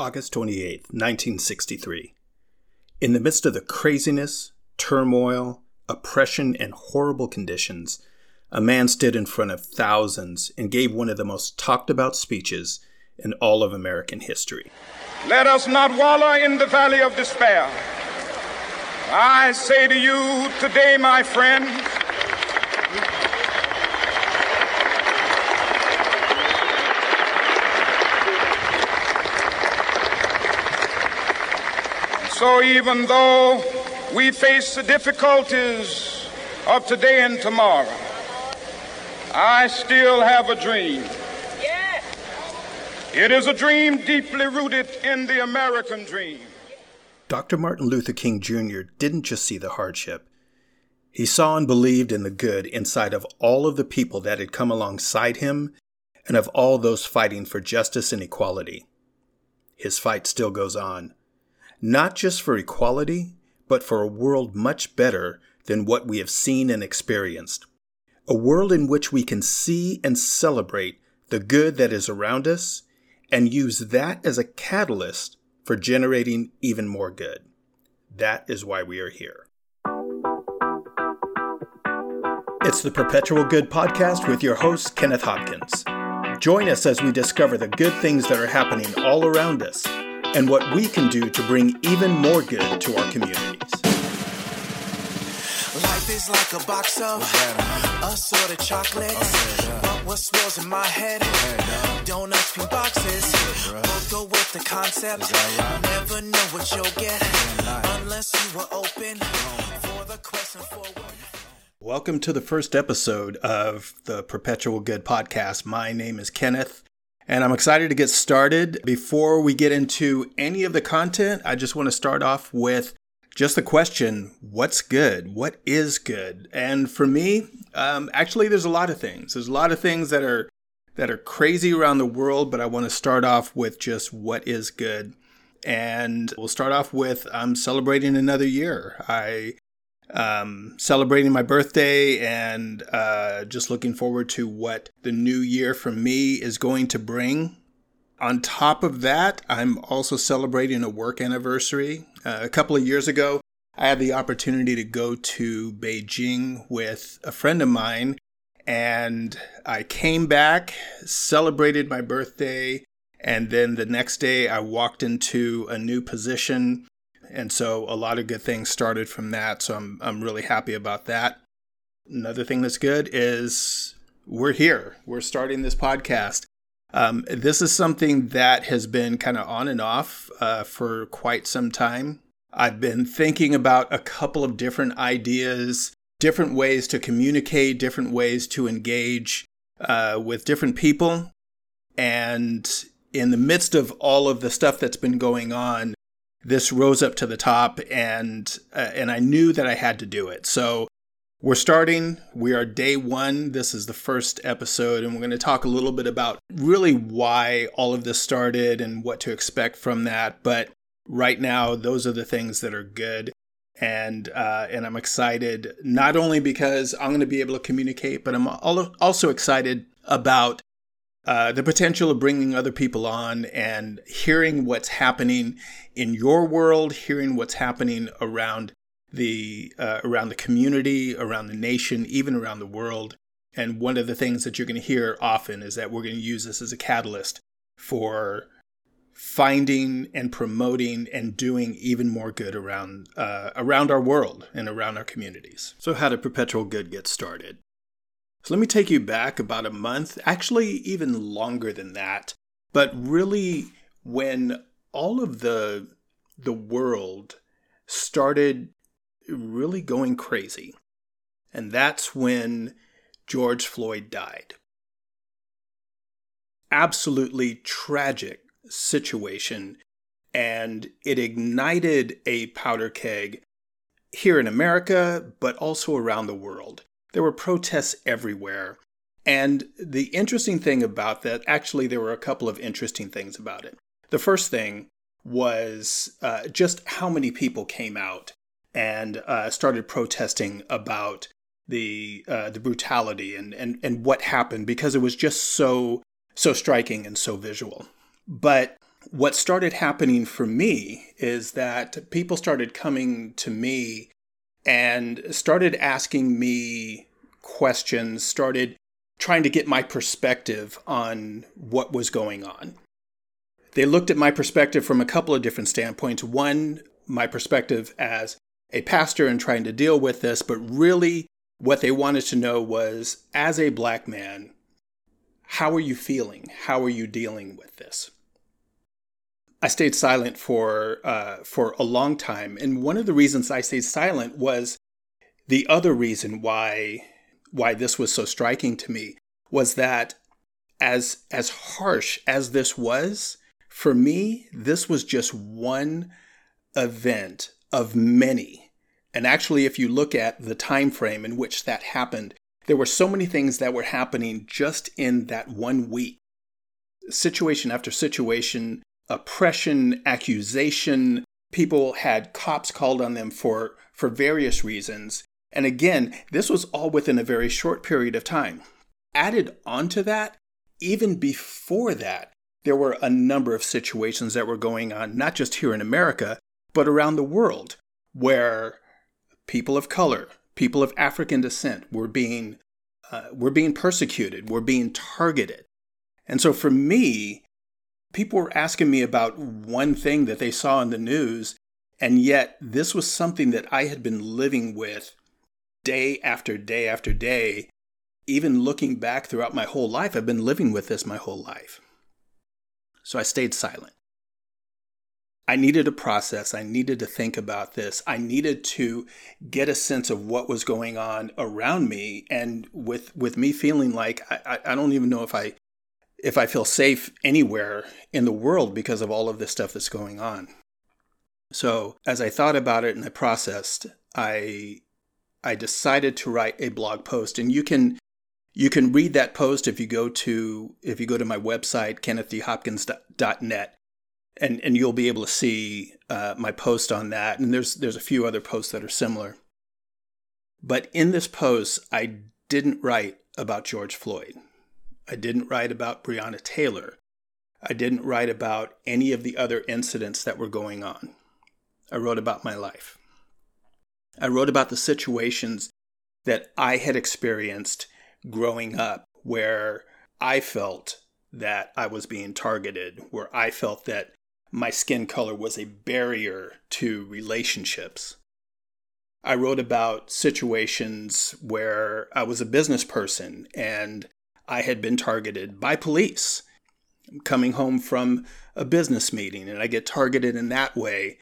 August 28, 1963. In the midst of the craziness, turmoil, oppression, and horrible conditions, a man stood in front of thousands and gave one of the most talked about speeches in all of American history. Let us not wallow in the valley of despair. I say to you today, my friends, So even though we face the difficulties of today and tomorrow, I still have a dream. It is a dream deeply rooted in the American dream. Dr. Martin Luther King Jr. didn't just see the hardship. He saw and believed in the good inside of all of the people that had come alongside him and of all those fighting for justice and equality. His fight still goes on not just for equality, but for a world much better than what we have seen and experienced. A world in which we can see and celebrate the good that is around us and use that as a catalyst for generating even more good. That is why we are here. It's the Perpetual Good Podcast with your host, Kenneth Hopkins. Join us as we discover the good things that are happening all around us and what we can do to bring even more good to our communities. Life is like a box of assorted chocolates. But what swirls in my head? Donuts, pink boxes. Both go with the concept. Never know what you'll get unless you open for the question forward. Welcome to the first episode of the Perpetual Good podcast. My name is Kenneth and I'm excited to get started. Before we get into any of the content, I just want to start off with just the question what's good? What is good? And for me, um, actually, there's a lot of things. There's a lot of things that are that are crazy around the world, but I want to start off with just what is good. And we'll start off with I'm celebrating another year. I um, celebrating my birthday and uh, just looking forward to what the new year for me is going to bring. On top of that, I'm also celebrating a work anniversary. Uh, a couple of years ago, I had the opportunity to go to Beijing with a friend of mine, and I came back, celebrated my birthday, and then the next day I walked into a new position and so a lot of good things started from that. So I'm, I'm really happy about that. Another thing that's good is we're here. We're starting this podcast. Um, this is something that has been kind of on and off uh, for quite some time. I've been thinking about a couple of different ideas, different ways to communicate, different ways to engage uh, with different people. And in the midst of all of the stuff that's been going on, this rose up to the top and uh, and I knew that I had to do it. So we're starting. We are day 1. This is the first episode and we're going to talk a little bit about really why all of this started and what to expect from that, but right now those are the things that are good. And uh, and I'm excited not only because I'm going to be able to communicate, but I'm also excited about uh, the potential of bringing other people on and hearing what's happening in your world, hearing what's happening around the uh, around the community, around the nation, even around the world. And one of the things that you're going to hear often is that we're going to use this as a catalyst for finding and promoting and doing even more good around uh, around our world and around our communities. So, how did Perpetual Good get started? So let me take you back about a month, actually, even longer than that. But really, when all of the the world started really going crazy. And that's when George Floyd died. Absolutely tragic situation. And it ignited a powder keg here in America, but also around the world. There were protests everywhere. And the interesting thing about that, actually, there were a couple of interesting things about it. The first thing was uh, just how many people came out and uh, started protesting about the uh, the brutality and, and and what happened because it was just so so striking and so visual. But what started happening for me is that people started coming to me and started asking me questions, started trying to get my perspective on what was going on. They looked at my perspective from a couple of different standpoints. One, my perspective as a pastor and trying to deal with this, but really what they wanted to know was as a black man, how are you feeling? How are you dealing with this? I stayed silent for uh, for a long time, and one of the reasons I stayed silent was the other reason why why this was so striking to me was that as as harsh as this was for me, this was just one event of many. And actually, if you look at the time frame in which that happened, there were so many things that were happening just in that one week. Situation after situation, oppression, accusation. People had cops called on them for, for various reasons. And again, this was all within a very short period of time. Added onto that, even before that, there were a number of situations that were going on, not just here in America, but around the world, where people of color, people of African descent were being, uh, were being persecuted, were being targeted. And so for me, people were asking me about one thing that they saw in the news, and yet this was something that I had been living with day after day after day. Even looking back throughout my whole life, I've been living with this my whole life. So I stayed silent. I needed a process. I needed to think about this. I needed to get a sense of what was going on around me. And with with me feeling like I, I don't even know if I if I feel safe anywhere in the world because of all of this stuff that's going on. So as I thought about it and I processed, I I decided to write a blog post. And you can you can read that post if you go to if you go to my website kennethdhopkins.net and and you'll be able to see uh, my post on that and there's there's a few other posts that are similar but in this post i didn't write about george floyd i didn't write about breonna taylor. I didn't write about any of the other incidents that were going on. I wrote about my life. I wrote about the situations that i had experienced growing up where I felt that I was being targeted, where I felt that my skin color was a barrier to relationships. I wrote about situations where I was a business person and I had been targeted by police. coming home from a business meeting and I get targeted in that way,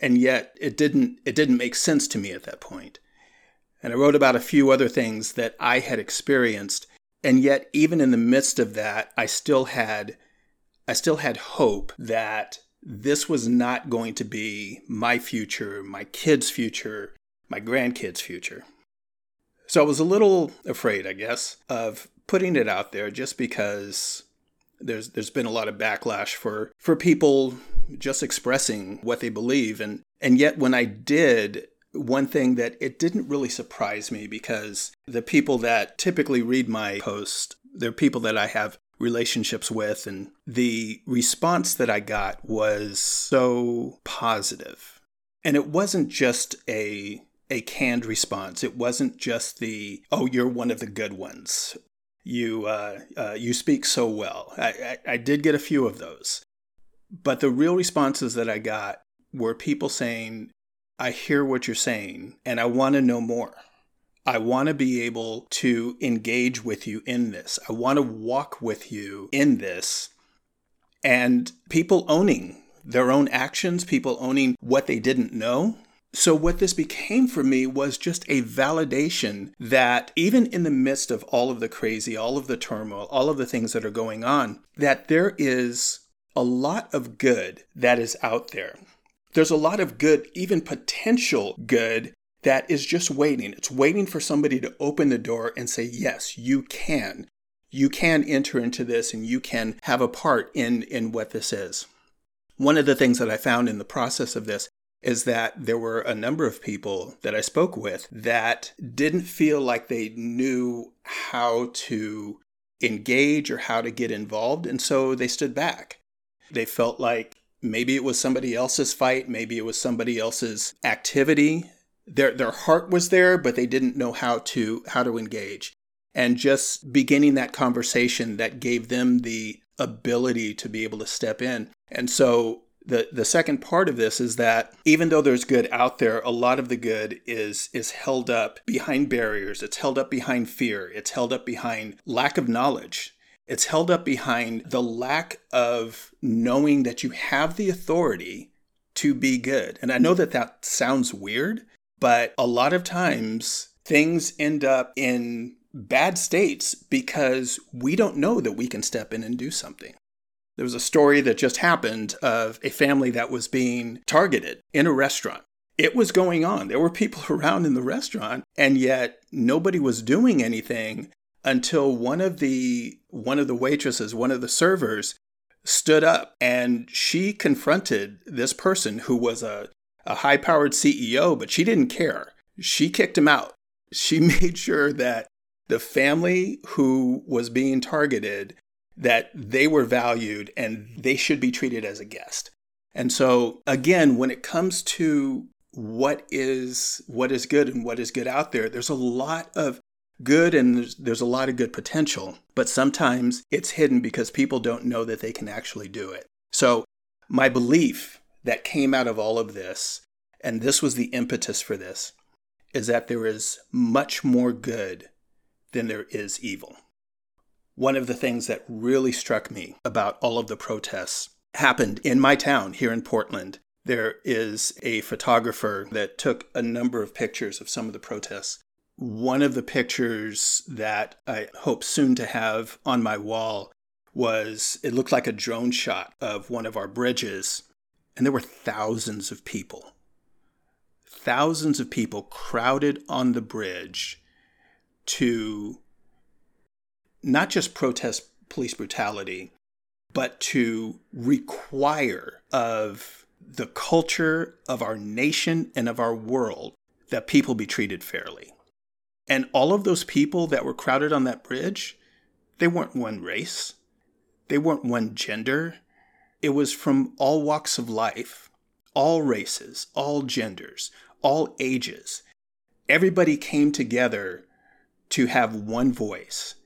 and yet it didn't it didn't make sense to me at that point. And I wrote about a few other things that I had experienced. And yet, even in the midst of that, I still had I still had hope that this was not going to be my future, my kids' future, my grandkids' future. So I was a little afraid, I guess, of putting it out there just because there's there's been a lot of backlash for for people just expressing what they believe and and yet when I did one thing that it didn't really surprise me because the people that typically read my post, they're people that I have relationships with, and the response that I got was so positive. And it wasn't just a a canned response. It wasn't just the "oh, you're one of the good ones." You uh, uh, you speak so well. I, I, I did get a few of those, but the real responses that I got were people saying, I hear what you're saying and I want to know more. I want to be able to engage with you in this. I want to walk with you in this. And people owning their own actions, people owning what they didn't know. So, what this became for me was just a validation that even in the midst of all of the crazy, all of the turmoil, all of the things that are going on, that there is a lot of good that is out there there's a lot of good, even potential good, that is just waiting. It's waiting for somebody to open the door and say, yes, you can. You can enter into this and you can have a part in, in what this is. One of the things that I found in the process of this is that there were a number of people that I spoke with that didn't feel like they knew how to engage or how to get involved. And so they stood back. They felt like maybe it was somebody else's fight, maybe it was somebody else's activity. Their their heart was there, but they didn't know how to how to engage. And just beginning that conversation that gave them the ability to be able to step in. And so the the second part of this is that even though there's good out there, a lot of the good is is held up behind barriers. It's held up behind fear. It's held up behind lack of knowledge. It's held up behind the lack of knowing that you have the authority to be good. And I know that that sounds weird, but a lot of times things end up in bad states because we don't know that we can step in and do something. There was a story that just happened of a family that was being targeted in a restaurant. It was going on. There were people around in the restaurant, and yet nobody was doing anything until one of the one of the waitresses, one of the servers stood up and she confronted this person who was a, a high-powered CEO, but she didn't care. She kicked him out. She made sure that the family who was being targeted that they were valued and they should be treated as a guest. And so again, when it comes to what is what is good and what is good out there, there's a lot of good and there's, there's a lot of good potential, but sometimes it's hidden because people don't know that they can actually do it. So my belief that came out of all of this, and this was the impetus for this, is that there is much more good than there is evil. One of the things that really struck me about all of the protests happened in my town here in Portland. There is a photographer that took a number of pictures of some of the protests. One of the pictures that I hope soon to have on my wall was it looked like a drone shot of one of our bridges, and there were thousands of people. Thousands of people crowded on the bridge to not just protest police brutality, but to require of the culture of our nation and of our world that people be treated fairly. And all of those people that were crowded on that bridge, they weren't one race, they weren't one gender. It was from all walks of life, all races, all genders, all ages. Everybody came together to have one voice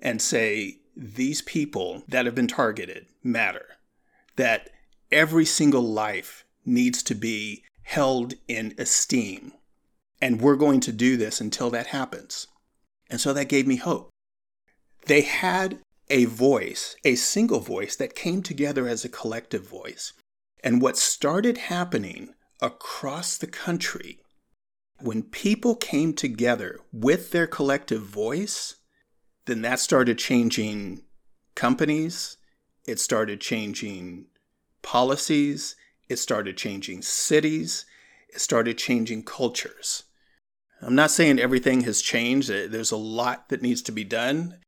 and say, these people that have been targeted matter, that every single life needs to be held in esteem. And we're going to do this until that happens. And so that gave me hope. They had a voice, a single voice that came together as a collective voice. And what started happening across the country when people came together with their collective voice, then that started changing companies, it started changing policies, it started changing cities, it started changing cultures. I'm not saying everything has changed, there's a lot that needs to be done.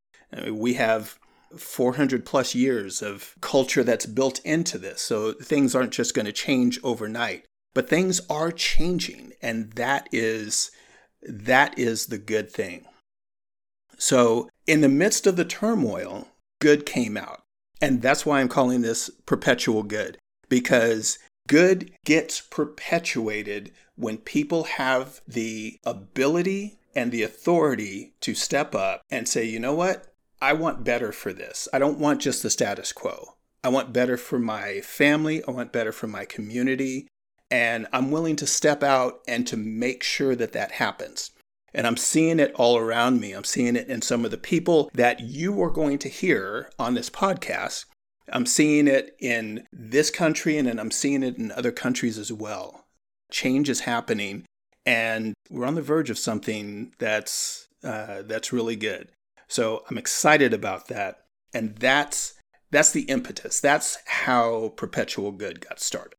we have 400 plus years of culture that's built into this, so things aren't just going to change overnight. But things are changing, and that is that is the good thing. So, in the midst of the turmoil, good came out. And that's why I'm calling this perpetual good, because good gets perpetuated when people have the ability and the authority to step up and say, you know what? I want better for this. I don't want just the status quo. I want better for my family. I want better for my community. And I'm willing to step out and to make sure that that happens. And I'm seeing it all around me. I'm seeing it in some of the people that you are going to hear on this podcast. I'm seeing it in this country and I'm seeing it in other countries as well. Change is happening and we're on the verge of something that's uh, that's really good. So I'm excited about that. And that's that's the impetus. That's how perpetual good got started.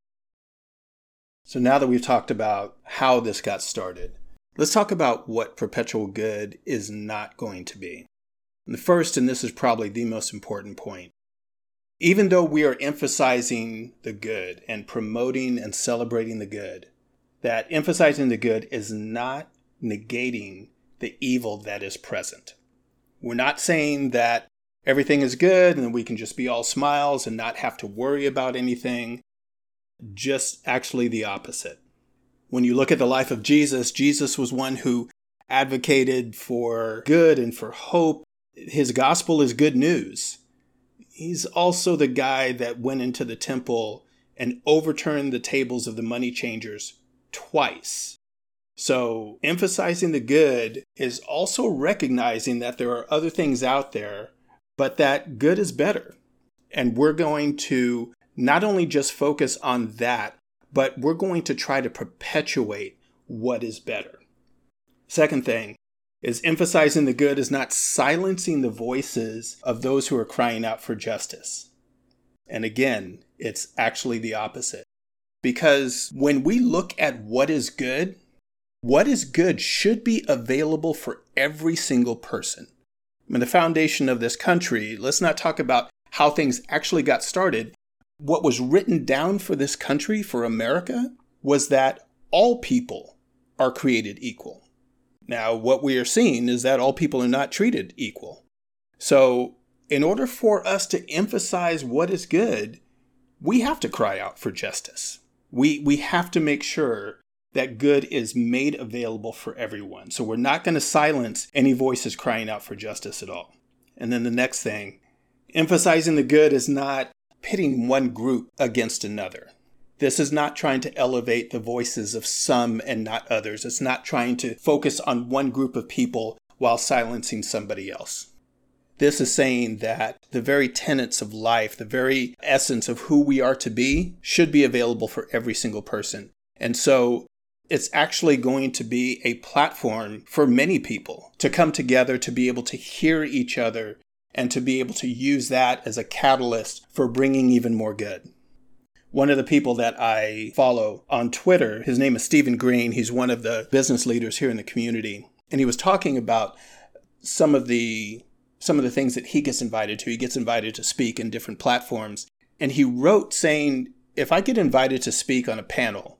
So now that we've talked about how this got started, let's talk about what perpetual good is not going to be. The first, and this is probably the most important point, even though we are emphasizing the good and promoting and celebrating the good, that emphasizing the good is not negating the evil that is present. We're not saying that everything is good and we can just be all smiles and not have to worry about anything. Just actually the opposite. When you look at the life of Jesus, Jesus was one who advocated for good and for hope. His gospel is good news. He's also the guy that went into the temple and overturned the tables of the money changers twice. So, emphasizing the good is also recognizing that there are other things out there, but that good is better. And we're going to not only just focus on that, but we're going to try to perpetuate what is better. Second thing is emphasizing the good is not silencing the voices of those who are crying out for justice. And again, it's actually the opposite. Because when we look at what is good, what is good should be available for every single person. I mean, the foundation of this country, let's not talk about how things actually got started. What was written down for this country, for America, was that all people are created equal. Now, what we are seeing is that all people are not treated equal. So, in order for us to emphasize what is good, we have to cry out for justice. We, we have to make sure that good is made available for everyone. So we're not going to silence any voices crying out for justice at all. And then the next thing, emphasizing the good is not pitting one group against another. This is not trying to elevate the voices of some and not others. It's not trying to focus on one group of people while silencing somebody else. This is saying that the very tenets of life, the very essence of who we are to be, should be available for every single person. And so it's actually going to be a platform for many people to come together to be able to hear each other and to be able to use that as a catalyst for bringing even more good. One of the people that I follow on Twitter, his name is Stephen Green. He's one of the business leaders here in the community. And he was talking about some of the some of the things that he gets invited to. He gets invited to speak in different platforms. And he wrote saying, if I get invited to speak on a panel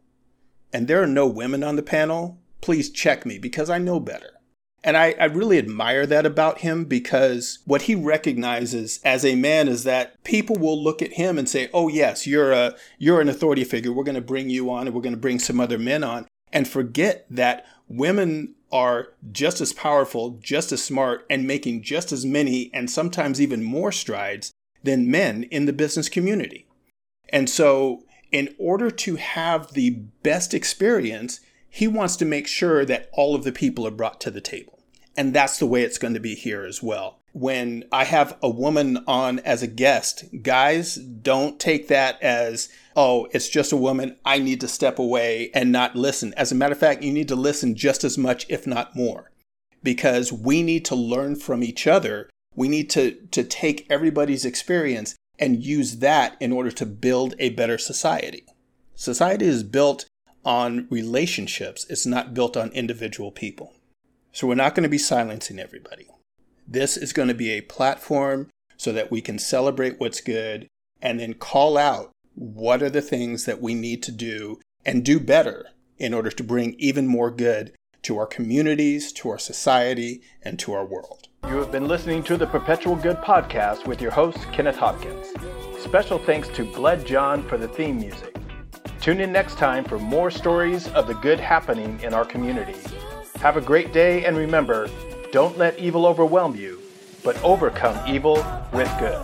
and there are no women on the panel, please check me because I know better. And I, I, really admire that about him because what he recognizes as a man is that people will look at him and say, Oh yes, you're a you're an authority figure. We're gonna bring you on and we're gonna bring some other men on and forget that women are just as powerful, just as smart, and making just as many and sometimes even more strides than men in the business community. And so, in order to have the best experience, he wants to make sure that all of the people are brought to the table. And that's the way it's going to be here as well when I have a woman on as a guest, guys don't take that as, oh, it's just a woman. I need to step away and not listen. As a matter of fact, you need to listen just as much, if not more, because we need to learn from each other. We need to, to take everybody's experience and use that in order to build a better society. Society is built on relationships, it's not built on individual people. So we're not going to be silencing everybody. This is going to be a platform so that we can celebrate what's good and then call out what are the things that we need to do and do better in order to bring even more good to our communities, to our society, and to our world. You have been listening to the Perpetual Good podcast with your host, Kenneth Hopkins. Special thanks to Bled John for the theme music. Tune in next time for more stories of the good happening in our community. Have a great day, and remember, don't let evil overwhelm you, but overcome evil with good.